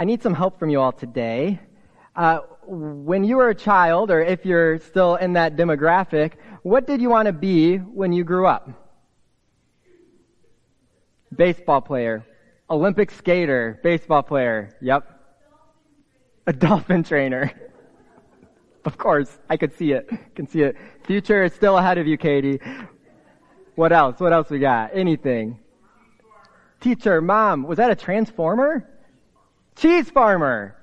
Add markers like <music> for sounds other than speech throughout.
I need some help from you all today. Uh, when you were a child, or if you're still in that demographic, what did you want to be when you grew up? Baseball player, Olympic skater, baseball player. Yep. A dolphin trainer. <laughs> of course, I could see it. Can see it. Future is still ahead of you, Katie. What else? What else we got? Anything? Teacher, mom. Was that a transformer? Cheese farmer.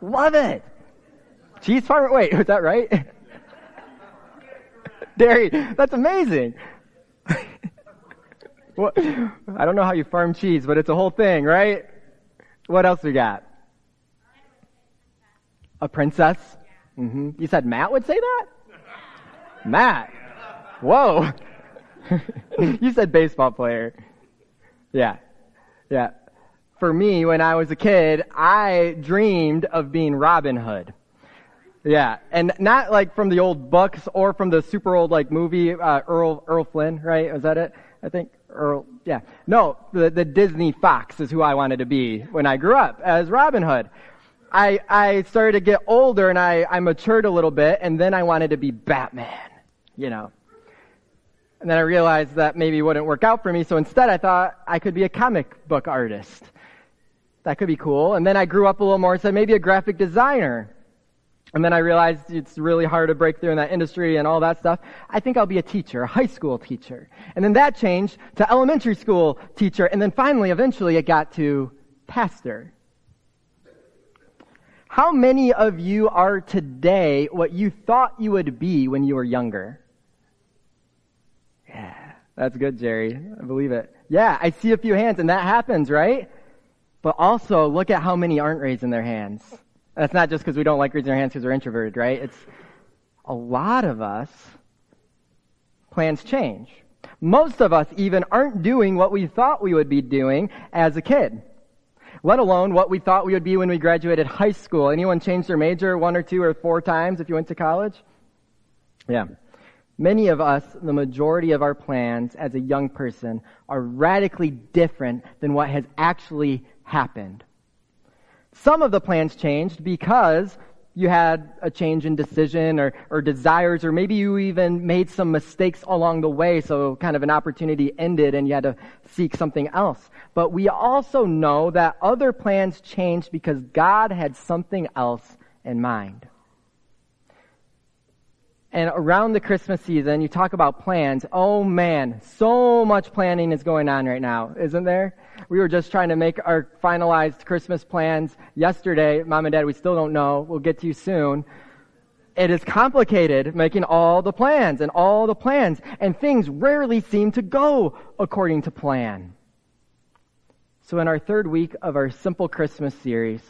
Love it. Cheese farmer. Wait, <laughs> was that right? <laughs> Dairy. That's amazing. <laughs> I don't know how you farm cheese, but it's a whole thing, right? What else we got? A princess. Mm-hmm. You said Matt would say that? Matt. Whoa. you said baseball player. Yeah. Yeah. For me, when I was a kid, I dreamed of being Robin Hood. Yeah, and not like from the old books or from the super old like movie uh, Errol Errol Flynn, right? Was that it? I think Errol. Yeah, no, the the Disney Fox is who I wanted to be when I grew up as Robin Hood. I I started to get older and I I matured a little bit, and then I wanted to be Batman. You know. And then I realized that maybe wouldn't work out for me, so instead I thought I could be a comic book artist. That could be cool. And then I grew up a little more, said maybe a graphic designer. And then I realized it's really hard to break through in that industry and all that stuff. I think I'll be a teacher, a high school teacher. And then that changed to elementary school teacher. And then finally, eventually, it got to pastor. How many of you are today what you thought you would be when you were younger? Yeah, that's good, Jerry. I believe it. Yeah, I see a few hands, and that happens, right? But also, look at how many aren't raising their hands. That's not just because we don't like raising our hands because we're introverted, right? It's a lot of us, plans change. Most of us even aren't doing what we thought we would be doing as a kid. Let alone what we thought we would be when we graduated high school. Anyone change their major one or two or four times if you went to college? Yeah. Many of us, the majority of our plans as a young person are radically different than what has actually happened. Some of the plans changed because you had a change in decision or, or desires, or maybe you even made some mistakes along the way, so kind of an opportunity ended and you had to seek something else. But we also know that other plans changed because God had something else in mind. And around the Christmas season, you talk about plans. Oh man, so much planning is going on right now, isn't there? We were just trying to make our finalized Christmas plans yesterday. Mom and Dad, we still don't know. We'll get to you soon. It is complicated making all the plans and all the plans, and things rarely seem to go according to plan. So, in our third week of our Simple Christmas series,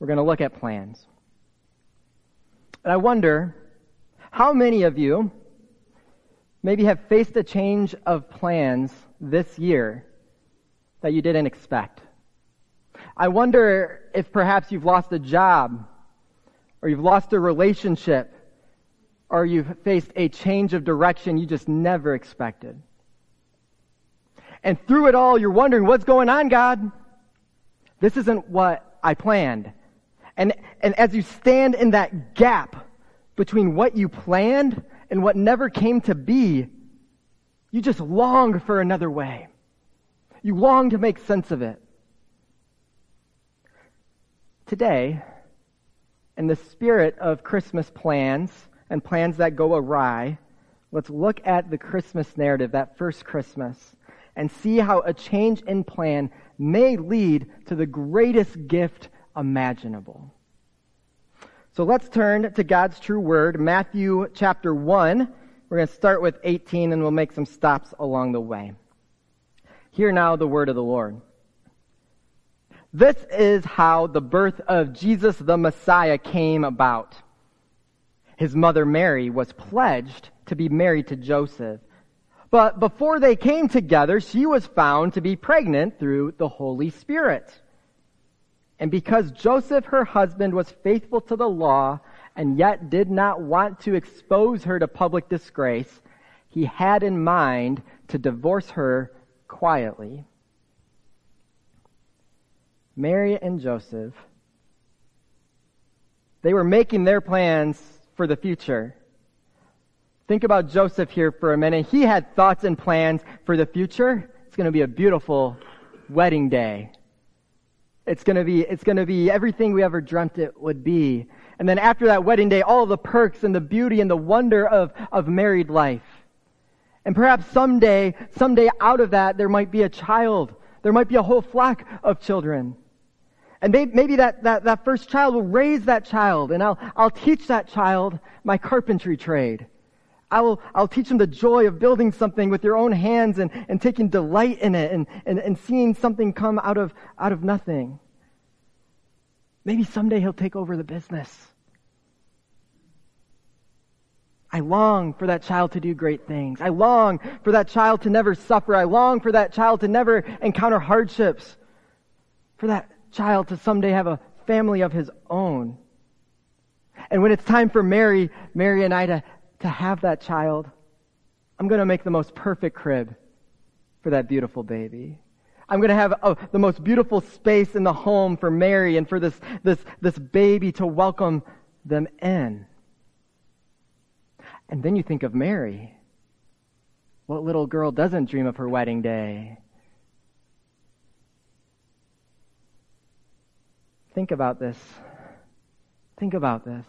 we're going to look at plans. And I wonder how many of you maybe have faced a change of plans this year that you didn't expect. I wonder if perhaps you've lost a job, or you've lost a relationship, or you've faced a change of direction you just never expected. And through it all, you're wondering, what's going on, God? This isn't what I planned. And, and as you stand in that gap between what you planned and what never came to be, you just long for another way. You long to make sense of it. Today, in the spirit of Christmas plans and plans that go awry, let's look at the Christmas narrative, that first Christmas, and see how a change in plan may lead to the greatest gift imaginable. So let's turn to God's true word, Matthew chapter 1. We're going to start with 18 and we'll make some stops along the way. Hear now the word of the Lord. This is how the birth of Jesus the Messiah came about. His mother Mary was pledged to be married to Joseph. But before they came together, she was found to be pregnant through the Holy Spirit. And because Joseph, her husband, was faithful to the law and yet did not want to expose her to public disgrace, he had in mind to divorce her quietly. Mary and Joseph, they were making their plans for the future. Think about Joseph here for a minute. He had thoughts and plans for the future. It's going to be a beautiful wedding day. It's to be, it's to be everything we ever dreamt it would be. And then after that wedding day, all the perks and the beauty and the wonder of, of married life. And perhaps someday, someday out of that, there might be a child. There might be a whole flock of children. And maybe that, that, that first child will raise that child and I'll, I'll teach that child my carpentry trade. I will, I'll teach them the joy of building something with your own hands and, and taking delight in it and, and, and seeing something come out of, out of nothing. Maybe someday he'll take over the business. I long for that child to do great things. I long for that child to never suffer. I long for that child to never encounter hardships. For that child to someday have a family of his own. And when it's time for Mary, Mary and I to, to have that child, I'm going to make the most perfect crib for that beautiful baby. I'm going to have a, the most beautiful space in the home for Mary and for this, this, this baby to welcome them in. And then you think of Mary. What little girl doesn't dream of her wedding day? Think about this. Think about this.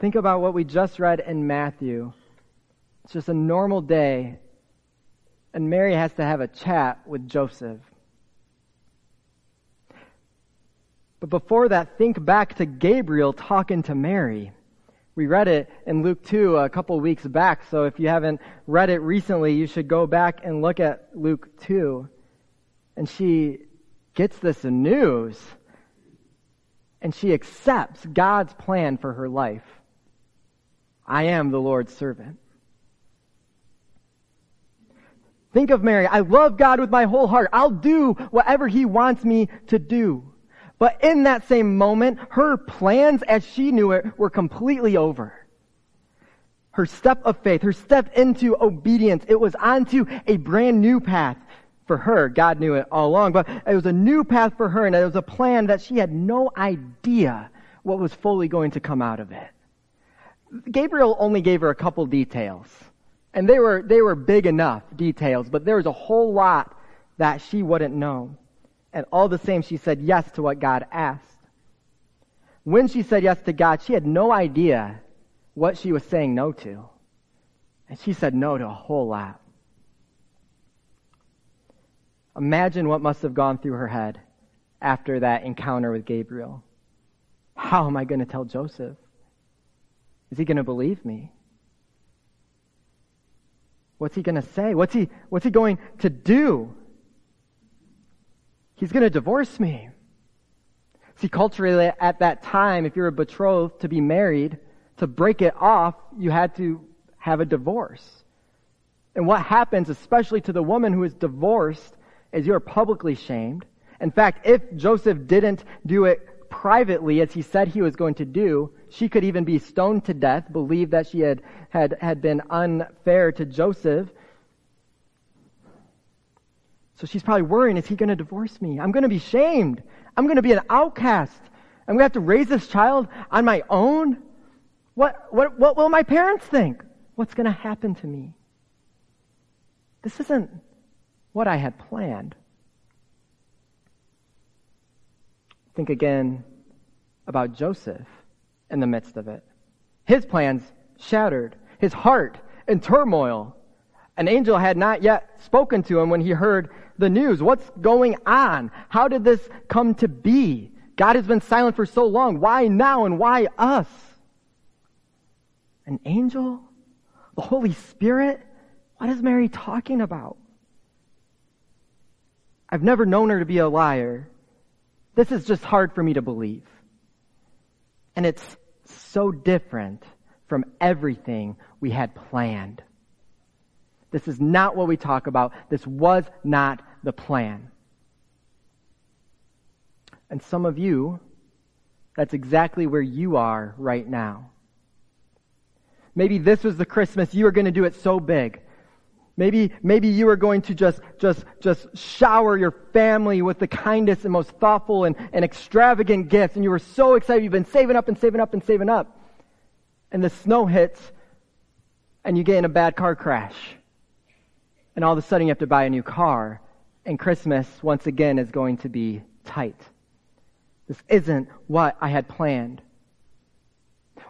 Think about what we just read in Matthew. It's just a normal day, and Mary has to have a chat with Joseph. But before that, think back to Gabriel talking to Mary. We read it in Luke 2 a couple weeks back, so if you haven't read it recently, you should go back and look at Luke 2. And she gets this news and she accepts God's plan for her life. I am the Lord's servant. Think of Mary. I love God with my whole heart. I'll do whatever He wants me to do. But in that same moment, her plans as she knew it were completely over. Her step of faith, her step into obedience, it was onto a brand new path for her. God knew it all along, but it was a new path for her and it was a plan that she had no idea what was fully going to come out of it. Gabriel only gave her a couple details. And they were, they were big enough details, but there was a whole lot that she wouldn't know. And all the same, she said yes to what God asked. When she said yes to God, she had no idea what she was saying no to. And she said no to a whole lot. Imagine what must have gone through her head after that encounter with Gabriel. How am I going to tell Joseph? Is he going to believe me? What's he going to say? What's he, what's he going to do? He's going to divorce me. See, culturally at that time, if you're a betrothed to be married, to break it off, you had to have a divorce. And what happens, especially to the woman who is divorced, is you're publicly shamed. In fact, if Joseph didn't do it privately as he said he was going to do, she could even be stoned to death, believe that she had, had, had been unfair to Joseph. So she's probably worrying, is he going to divorce me? I'm going to be shamed. I'm going to be an outcast. I'm going to have to raise this child on my own. What, what, what will my parents think? What's going to happen to me? This isn't what I had planned. Think again about Joseph in the midst of it. His plans shattered, his heart in turmoil. An angel had not yet spoken to him when he heard the news. What's going on? How did this come to be? God has been silent for so long. Why now and why us? An angel? The Holy Spirit? What is Mary talking about? I've never known her to be a liar. This is just hard for me to believe. And it's so different from everything we had planned. This is not what we talk about. This was not the plan. And some of you, that's exactly where you are right now. Maybe this was the Christmas you were going to do it so big. Maybe, maybe you are going to just, just, just shower your family with the kindest and most thoughtful and, and extravagant gifts. And you were so excited. You've been saving up and saving up and saving up. And the snow hits and you get in a bad car crash. And all of a sudden you have to buy a new car. And Christmas, once again, is going to be tight. This isn't what I had planned.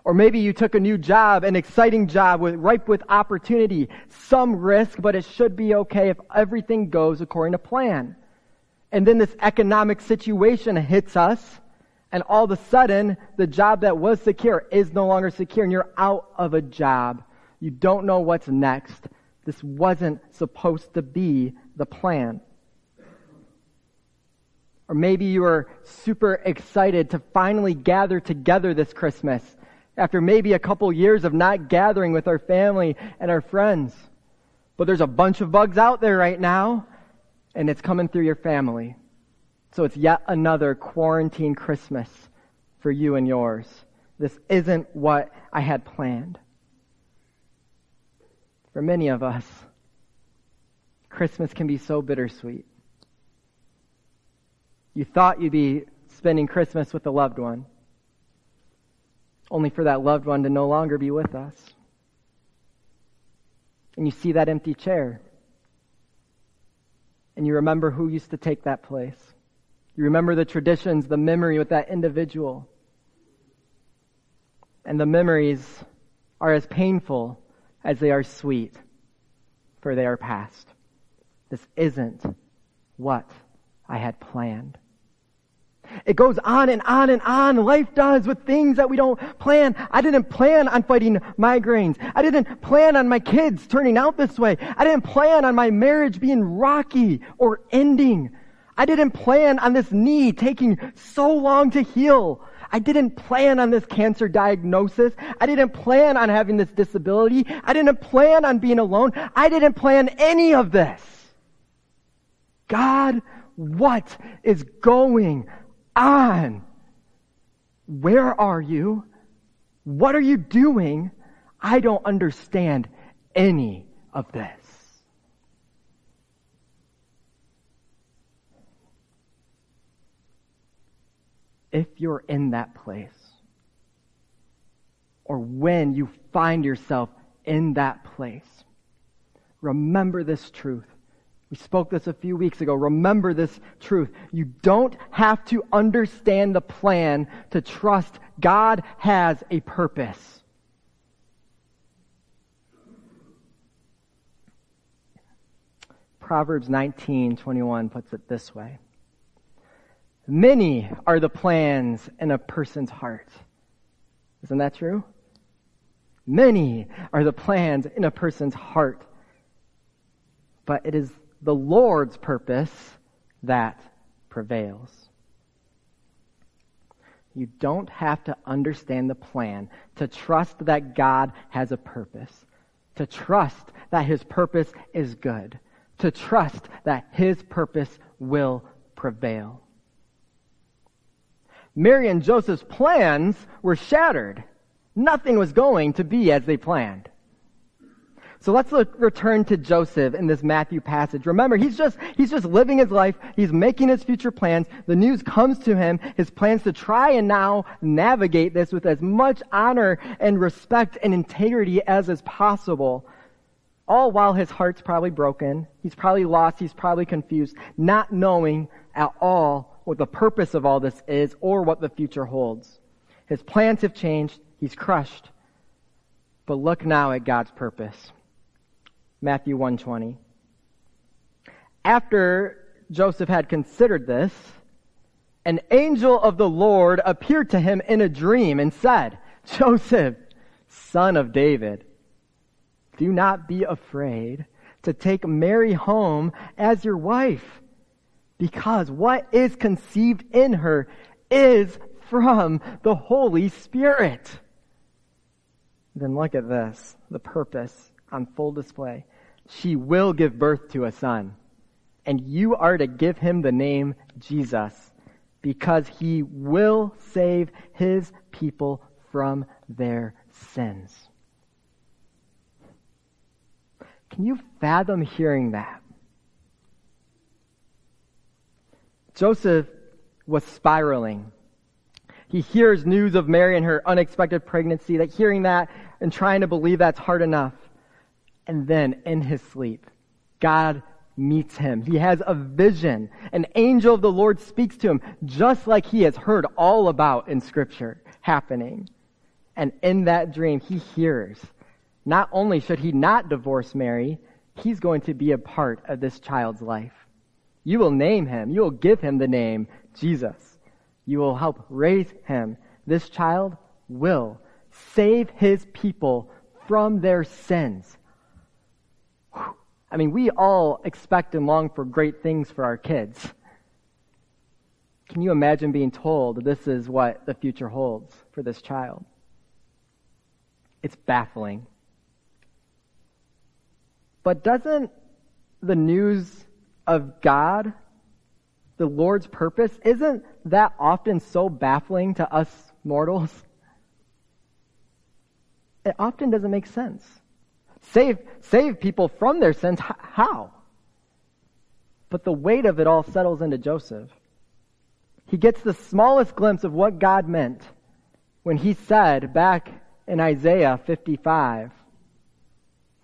Or maybe you took a new job, an exciting job with, ripe with opportunity, some risk, but it should be okay if everything goes according to plan. And then this economic situation hits us, and all of a sudden, the job that was secure is no longer secure, and you're out of a job. You don't know what's next. This wasn't supposed to be the plan. Or maybe you were super excited to finally gather together this Christmas after maybe a couple years of not gathering with our family and our friends. But there's a bunch of bugs out there right now, and it's coming through your family. So it's yet another quarantine Christmas for you and yours. This isn't what I had planned. For many of us, Christmas can be so bittersweet. You thought you'd be spending Christmas with a loved one only for that loved one to no longer be with us. And you see that empty chair. And you remember who used to take that place. You remember the traditions, the memory with that individual. And the memories are as painful as they are sweet, for they are past. This isn't what I had planned. It goes on and on and on. Life does with things that we don't plan. I didn't plan on fighting migraines. I didn't plan on my kids turning out this way. I didn't plan on my marriage being rocky or ending. I didn't plan on this knee taking so long to heal. I didn't plan on this cancer diagnosis. I didn't plan on having this disability. I didn't plan on being alone. I didn't plan any of this. God, what is going on? Where are you? What are you doing? I don't understand any of this. If you're in that place, or when you find yourself in that place, remember this truth. We spoke this a few weeks ago. Remember this truth. You don't have to understand the plan to trust God has a purpose. Proverbs 19:21 puts it this way. Many are the plans in a person's heart. Isn't that true? Many are the plans in a person's heart. But it is the Lord's purpose that prevails. You don't have to understand the plan to trust that God has a purpose, to trust that His purpose is good, to trust that His purpose will prevail. Mary and Joseph's plans were shattered. Nothing was going to be as they planned. So let's look, return to Joseph in this Matthew passage. Remember, he's just, he's just living his life. He's making his future plans. The news comes to him, his plans to try and now navigate this with as much honor and respect and integrity as is possible. All while his heart's probably broken. He's probably lost. He's probably confused, not knowing at all what the purpose of all this is or what the future holds. His plans have changed. He's crushed. But look now at God's purpose. Matthew 120. After Joseph had considered this, an angel of the Lord appeared to him in a dream and said, Joseph, son of David, do not be afraid to take Mary home as your wife, because what is conceived in her is from the Holy Spirit. Then look at this, the purpose on full display. She will give birth to a son, and you are to give him the name Jesus, because he will save his people from their sins. Can you fathom hearing that? Joseph was spiraling. He hears news of Mary and her unexpected pregnancy, that hearing that and trying to believe that's hard enough. And then in his sleep, God meets him. He has a vision. An angel of the Lord speaks to him, just like he has heard all about in scripture happening. And in that dream, he hears not only should he not divorce Mary, he's going to be a part of this child's life. You will name him. You will give him the name Jesus. You will help raise him. This child will save his people from their sins. I mean, we all expect and long for great things for our kids. Can you imagine being told this is what the future holds for this child? It's baffling. But doesn't the news of God, the Lord's purpose, isn't that often so baffling to us mortals? It often doesn't make sense. Save, save people from their sins. How? But the weight of it all settles into Joseph. He gets the smallest glimpse of what God meant when he said back in Isaiah 55,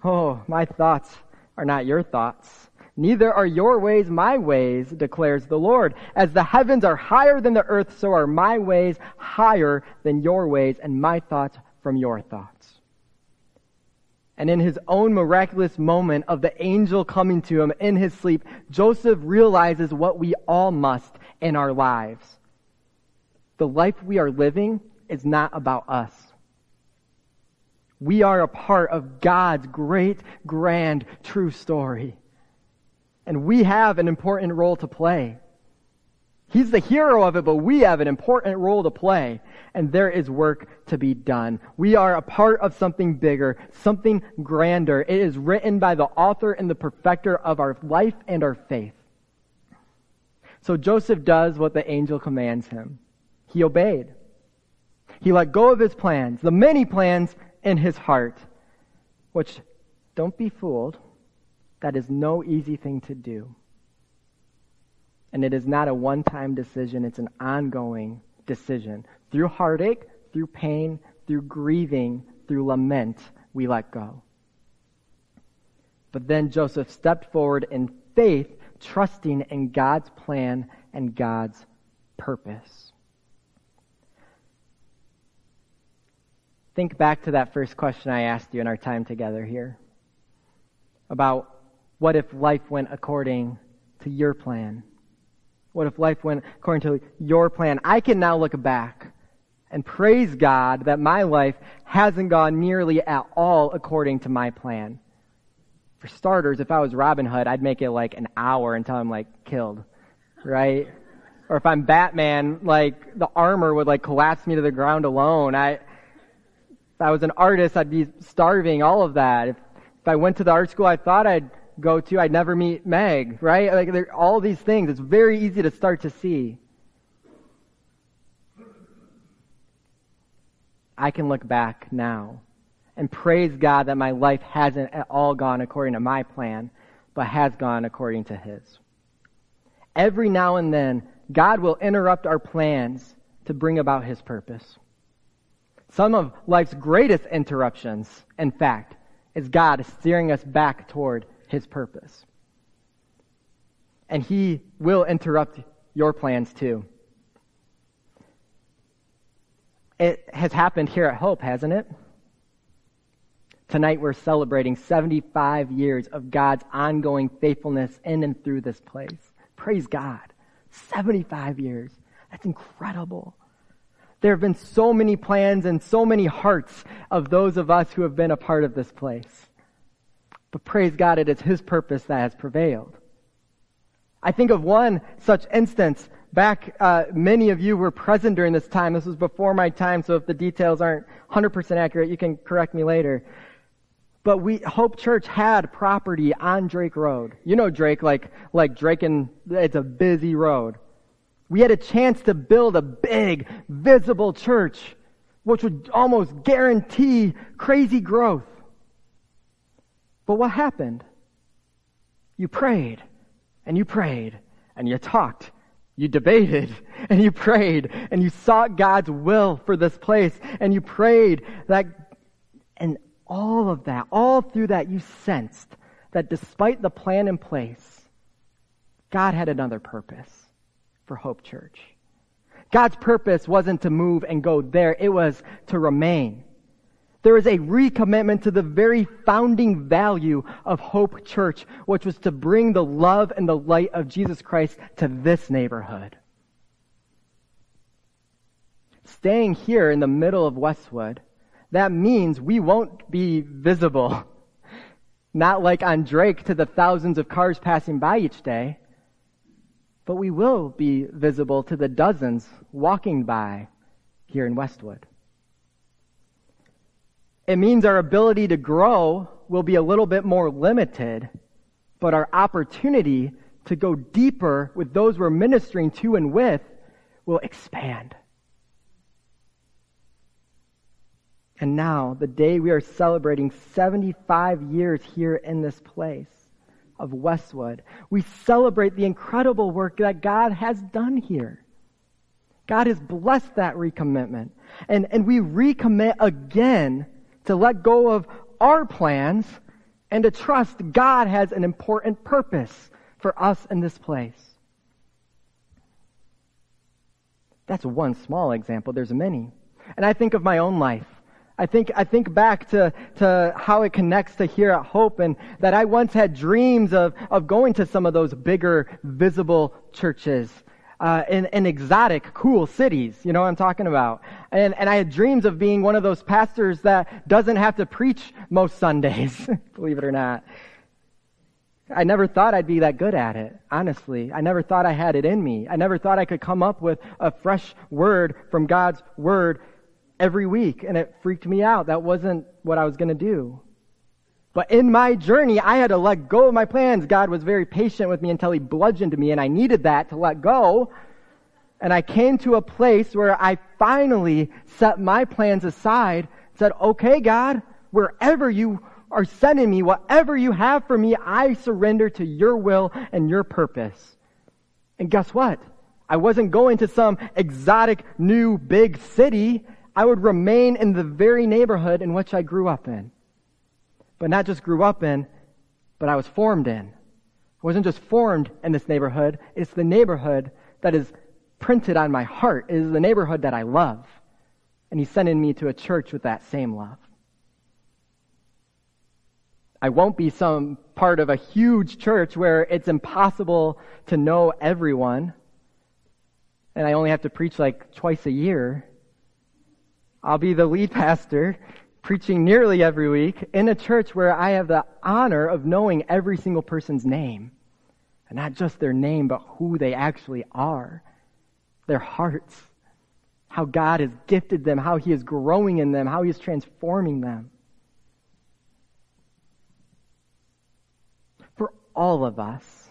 Oh, my thoughts are not your thoughts. Neither are your ways my ways, declares the Lord. As the heavens are higher than the earth, so are my ways higher than your ways, and my thoughts from your thoughts. And in his own miraculous moment of the angel coming to him in his sleep, Joseph realizes what we all must in our lives. The life we are living is not about us. We are a part of God's great, grand, true story. And we have an important role to play. He's the hero of it, but we have an important role to play. And there is work to be done. We are a part of something bigger, something grander. It is written by the author and the perfecter of our life and our faith. So Joseph does what the angel commands him. He obeyed. He let go of his plans, the many plans in his heart, which, don't be fooled, that is no easy thing to do. And it is not a one time decision, it's an ongoing decision. Through heartache, through pain, through grieving, through lament, we let go. But then Joseph stepped forward in faith, trusting in God's plan and God's purpose. Think back to that first question I asked you in our time together here about what if life went according to your plan? What if life went according to your plan? I can now look back and praise God that my life hasn't gone nearly at all according to my plan. For starters, if I was Robin Hood, I'd make it like an hour until I'm like killed, right? Or if I'm Batman, like the armor would like collapse me to the ground alone. I, if I was an artist, I'd be starving, all of that. If, if I went to the art school I thought I'd go to, I'd never meet Meg, right? Like all these things. It's very easy to start to see. I can look back now and praise God that my life hasn't at all gone according to my plan, but has gone according to His. Every now and then, God will interrupt our plans to bring about His purpose. Some of life's greatest interruptions, in fact, is God steering us back toward his purpose. And he will interrupt your plans too. It has happened here at Hope, hasn't it? Tonight we're celebrating 75 years of God's ongoing faithfulness in and through this place. Praise God. 75 years. That's incredible. There have been so many plans and so many hearts of those of us who have been a part of this place. But praise God, it is His purpose that has prevailed. I think of one such instance back, uh, many of you were present during this time. This was before my time, so if the details aren't 100% accurate, you can correct me later. But we, Hope Church had property on Drake Road. You know Drake, like, like Drake and, it's a busy road. We had a chance to build a big, visible church, which would almost guarantee crazy growth. But what happened? You prayed and you prayed and you talked. You debated <laughs> and you prayed and you sought God's will for this place and you prayed that, and all of that, all through that, you sensed that despite the plan in place, God had another purpose for Hope Church. God's purpose wasn't to move and go there, it was to remain. There is a recommitment to the very founding value of Hope Church, which was to bring the love and the light of Jesus Christ to this neighborhood. Staying here in the middle of Westwood, that means we won't be visible. <laughs> Not like on Drake to the thousands of cars passing by each day, but we will be visible to the dozens walking by here in Westwood. It means our ability to grow will be a little bit more limited, but our opportunity to go deeper with those we're ministering to and with will expand. And now, the day we are celebrating 75 years here in this place of Westwood, we celebrate the incredible work that God has done here. God has blessed that recommitment. And, and we recommit again to let go of our plans and to trust God has an important purpose for us in this place. That's one small example. There's many. And I think of my own life. I think, I think back to, to how it connects to here at Hope and that I once had dreams of, of going to some of those bigger, visible churches uh, in, in exotic, cool cities. You know what I'm talking about? And, and I had dreams of being one of those pastors that doesn't have to preach most Sundays, <laughs> believe it or not. I never thought I'd be that good at it, honestly. I never thought I had it in me. I never thought I could come up with a fresh word from God's word every week, and it freaked me out. That wasn't what I was going to do. But in my journey, I had to let go of my plans. God was very patient with me until He bludgeoned me, and I needed that to let go. And I came to a place where I finally set my plans aside, said, okay, God, wherever you are sending me, whatever you have for me, I surrender to your will and your purpose. And guess what? I wasn't going to some exotic new big city. I would remain in the very neighborhood in which I grew up in but not just grew up in, but I was formed in. I wasn't just formed in this neighborhood, it's the neighborhood that is printed on my heart. It is the neighborhood that I love. And He's sending me to a church with that same love. I won't be some part of a huge church where it's impossible to know everyone and I only have to preach like twice a year. I'll be the lead pastor preaching nearly every week in a church where I have the honor of knowing every single person's name. And not just their name, but who they actually are. Their hearts. How God has gifted them, how He is growing in them, how He is transforming them. For all of us,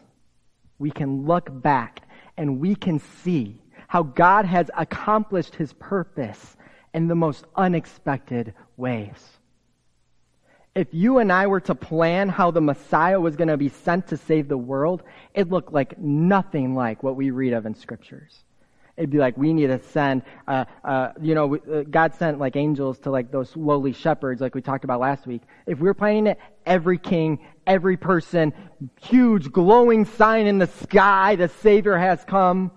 we can look back and we can see how God has accomplished His purpose in the most unexpected ways. If you and I were to plan how the Messiah was going to be sent to save the world, it looked like nothing like what we read of in scriptures. It'd be like we need to send, uh, uh, you know, uh, God sent like angels to like those lowly shepherds, like we talked about last week. If we we're planning it, every king, every person, huge glowing sign in the sky, the Savior has come.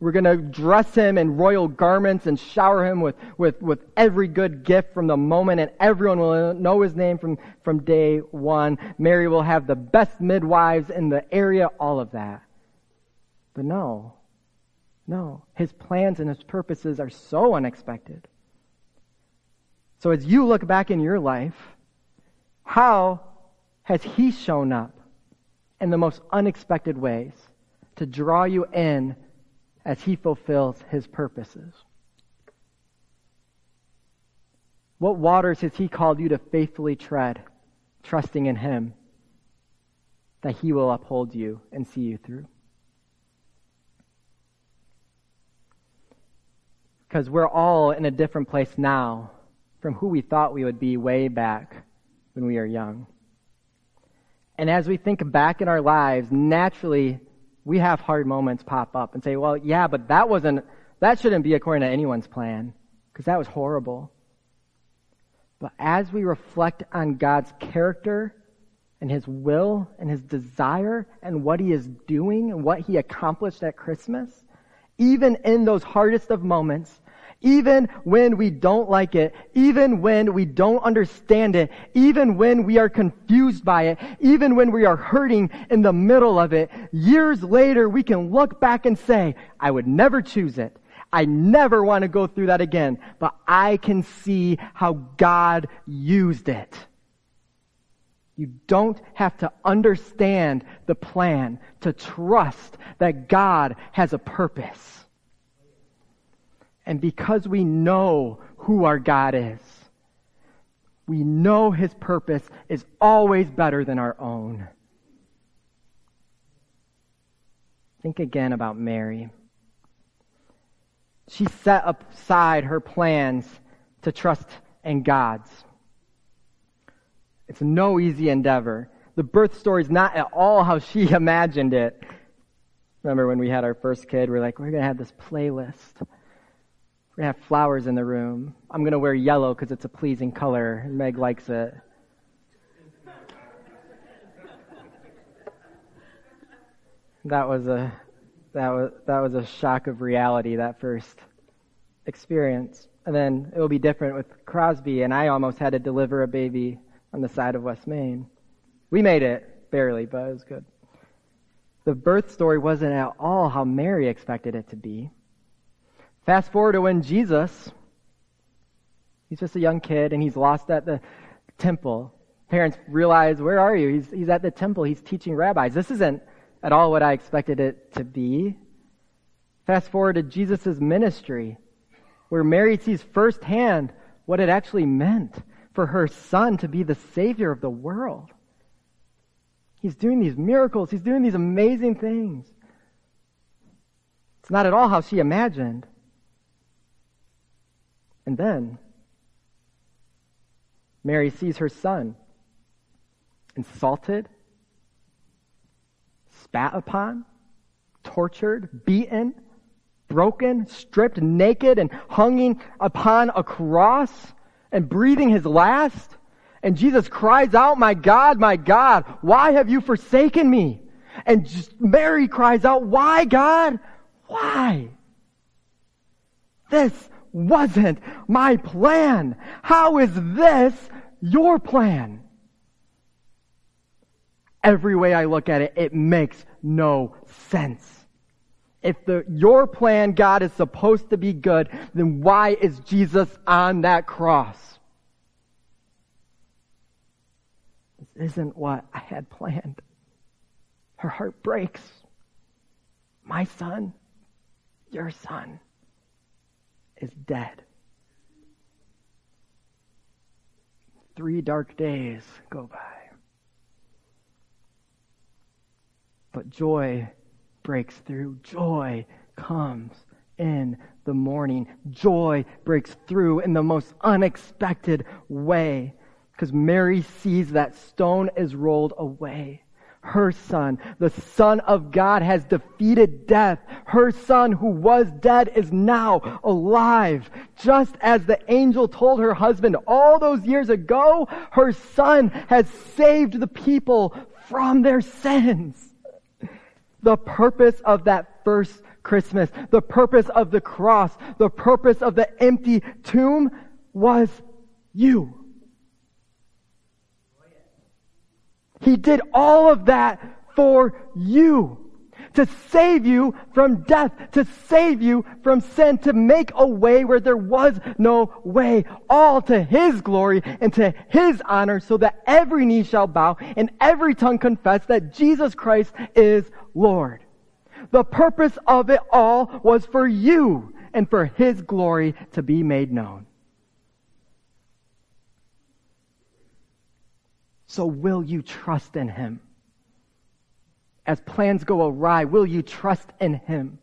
We're going to dress him in royal garments and shower him with, with, with every good gift from the moment, and everyone will know his name from, from day one. Mary will have the best midwives in the area, all of that. But no, no. His plans and his purposes are so unexpected. So as you look back in your life, how has he shown up in the most unexpected ways to draw you in as he fulfills his purposes. What waters has he called you to faithfully tread, trusting in him that he will uphold you and see you through? Because we're all in a different place now from who we thought we would be way back when we were young. And as we think back in our lives, naturally, we have hard moments pop up and say, well, yeah, but that wasn't, that shouldn't be according to anyone's plan, because that was horrible. But as we reflect on God's character and His will and His desire and what He is doing and what He accomplished at Christmas, even in those hardest of moments, even when we don't like it, even when we don't understand it, even when we are confused by it, even when we are hurting in the middle of it, years later we can look back and say, I would never choose it. I never want to go through that again, but I can see how God used it. You don't have to understand the plan to trust that God has a purpose. And because we know who our God is, we know his purpose is always better than our own. Think again about Mary. She set aside her plans to trust in God's. It's no easy endeavor. The birth story is not at all how she <laughs> imagined it. Remember when we had our first kid, we are like, we're going to have this playlist. We're going to have flowers in the room. I'm going to wear yellow because it's a pleasing color, and Meg likes it. that was a that was that was a shock of reality that first experience. And then it will be different with Crosby, and I almost had to deliver a baby on the side of West Main. We made it barely, but it was good. The birth story wasn't at all how Mary expected it to be. Fast forward to when Jesus, he's just a young kid and he's lost at the temple. Parents realize, where are you? He's, he's at the temple. He's teaching rabbis. This isn't at all what I expected it to be. Fast forward to Jesus' ministry, where Mary sees firsthand what it actually meant for her son to be the savior of the world. He's doing these miracles. He's doing these amazing things. It's not at all how she imagined. And then Mary sees her son insulted, spat upon, tortured, beaten, broken, stripped naked, and hanging upon a cross and breathing his last. And Jesus cries out, My God, my God, why have you forsaken me? And Mary cries out, Why, God? Why? This wasn't my plan. How is this your plan? Every way I look at it, it makes no sense. If the, your plan, God, is supposed to be good, then why is Jesus on that cross? This isn't what I had planned. Her heart breaks. My son, your son is dead. Three dark days go by. But joy breaks through. Joy comes in the morning. Joy breaks through in the most unexpected way because Mary sees that stone is rolled away her son. The son of God has defeated death. Her son who was dead is now alive. Just as the angel told her husband all those years ago, her son has saved the people from their sins. The purpose of that first Christmas, the purpose of the cross, the purpose of the empty tomb was you. He did all of that for you. To save you from death, to save you from sin, to make a way where there was no way, all to His glory and to His honor, so that every knee shall bow and every tongue confess that Jesus Christ is Lord. The purpose of it all was for you and for His glory to be made known. So will you trust in him? As plans go awry, will you trust in him?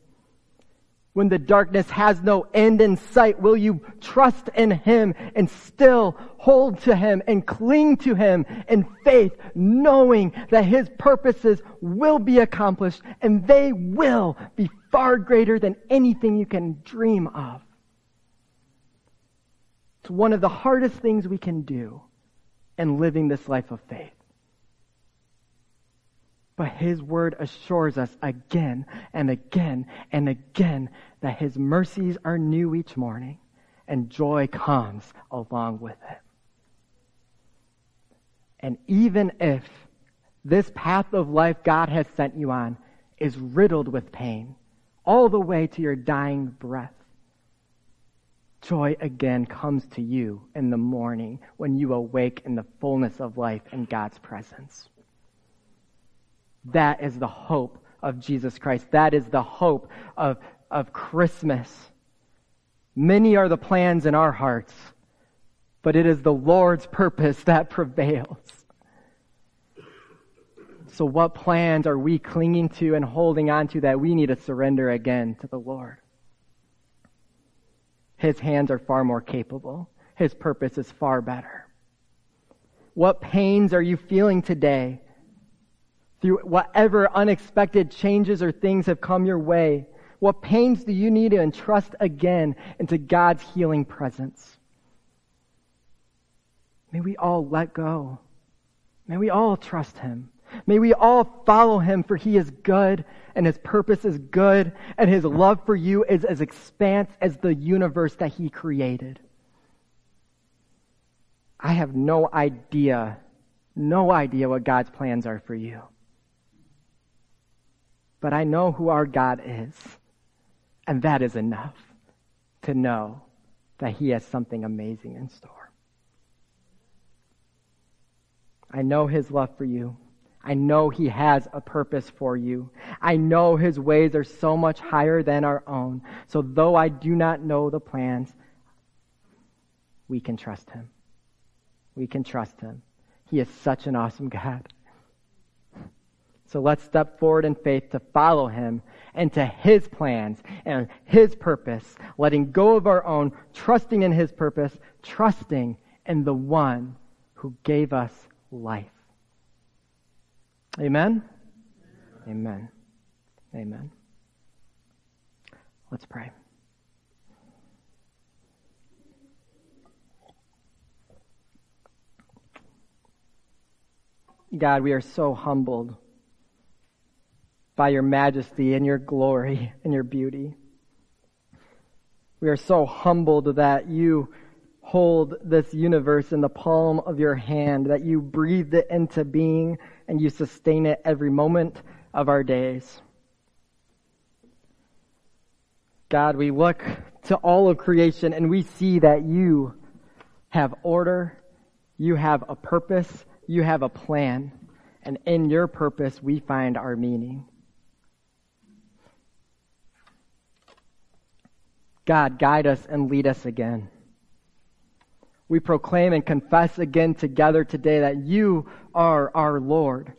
When the darkness has no end in sight, will you trust in Him and still hold to Him and cling to Him in faith, knowing that His purposes will be accomplished and they will be far greater than anything you can dream of? It's one of the hardest things we can do in living this life of faith. But His Word assures us again and again and again that His mercies are new each morning and joy comes along with it. And even if this path of life God has sent you on is riddled with pain all the way to your dying breath, joy again comes to you in the morning when you awake in the fullness of life in God's presence. That is the hope of Jesus Christ. That is the hope of, of Christmas. Many are the plans in our hearts, but it is the Lord's purpose that <laughs> prevails. So, what plans are we clinging to and holding on to that we need to surrender again to the Lord? His hands are far more capable. His purpose is far better. What pains are you feeling today through whatever unexpected changes or things have come your way? What pains do you need to entrust again into God's healing presence? May we all let go. May we all trust Him. May we all follow Him for He is good and His purpose is good and His love for you is as expanse as the universe that He created. I have no idea, no idea what God's plans are for you but I know who our God is. And that is enough to know that He has something amazing in store. I know His love for you. I know He has a purpose for you. I know His ways are so much higher than our own. So though I do not know the plans, we can trust Him. We can trust Him. He is such an awesome God. So let's step forward in faith to follow him and to his plans and his purpose, letting go of our own, trusting in his purpose, trusting in the one who gave us life. Amen? Amen. Amen. Let's pray. God, we are so humbled by your majesty and your glory and your beauty. We are so humbled that you hold this universe in the palm of your hand, that you breathed it into being and you sustain it every moment of our days. God, we look to all of creation and we see that you have order, you have a purpose, you have a plan, and in your purpose we find our meaning. God, guide us and lead us again. We proclaim and confess again together today that you are our Lord.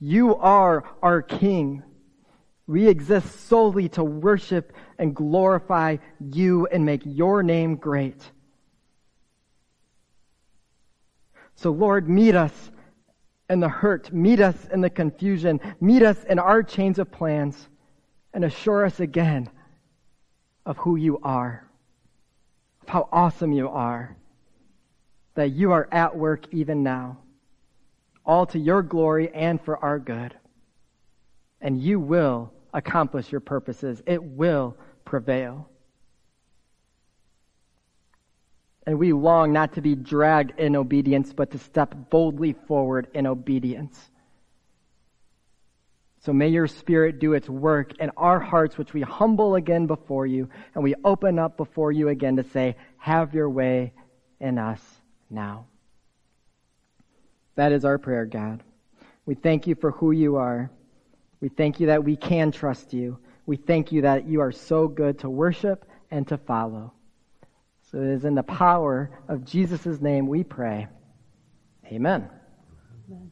You are our King. We exist solely to worship and glorify you and make your name great. So Lord, meet us in the hurt, meet us in the confusion, meet us in our chains of plans, and assure us again of who you are, of how awesome you are, that you are at work even now, all to your glory and for our good. And you will accomplish your purposes. It will prevail. And we long not to be dragged in obedience, but to step boldly forward in obedience. So may your spirit do its work in our hearts, which we humble again before you, and we open up before you again to say, have your way in us now. That is our prayer, God. We thank you for who you are. We thank you that we can trust you. We thank you that you are so good to worship and to follow. So it is in the power of Jesus' name we pray. Amen.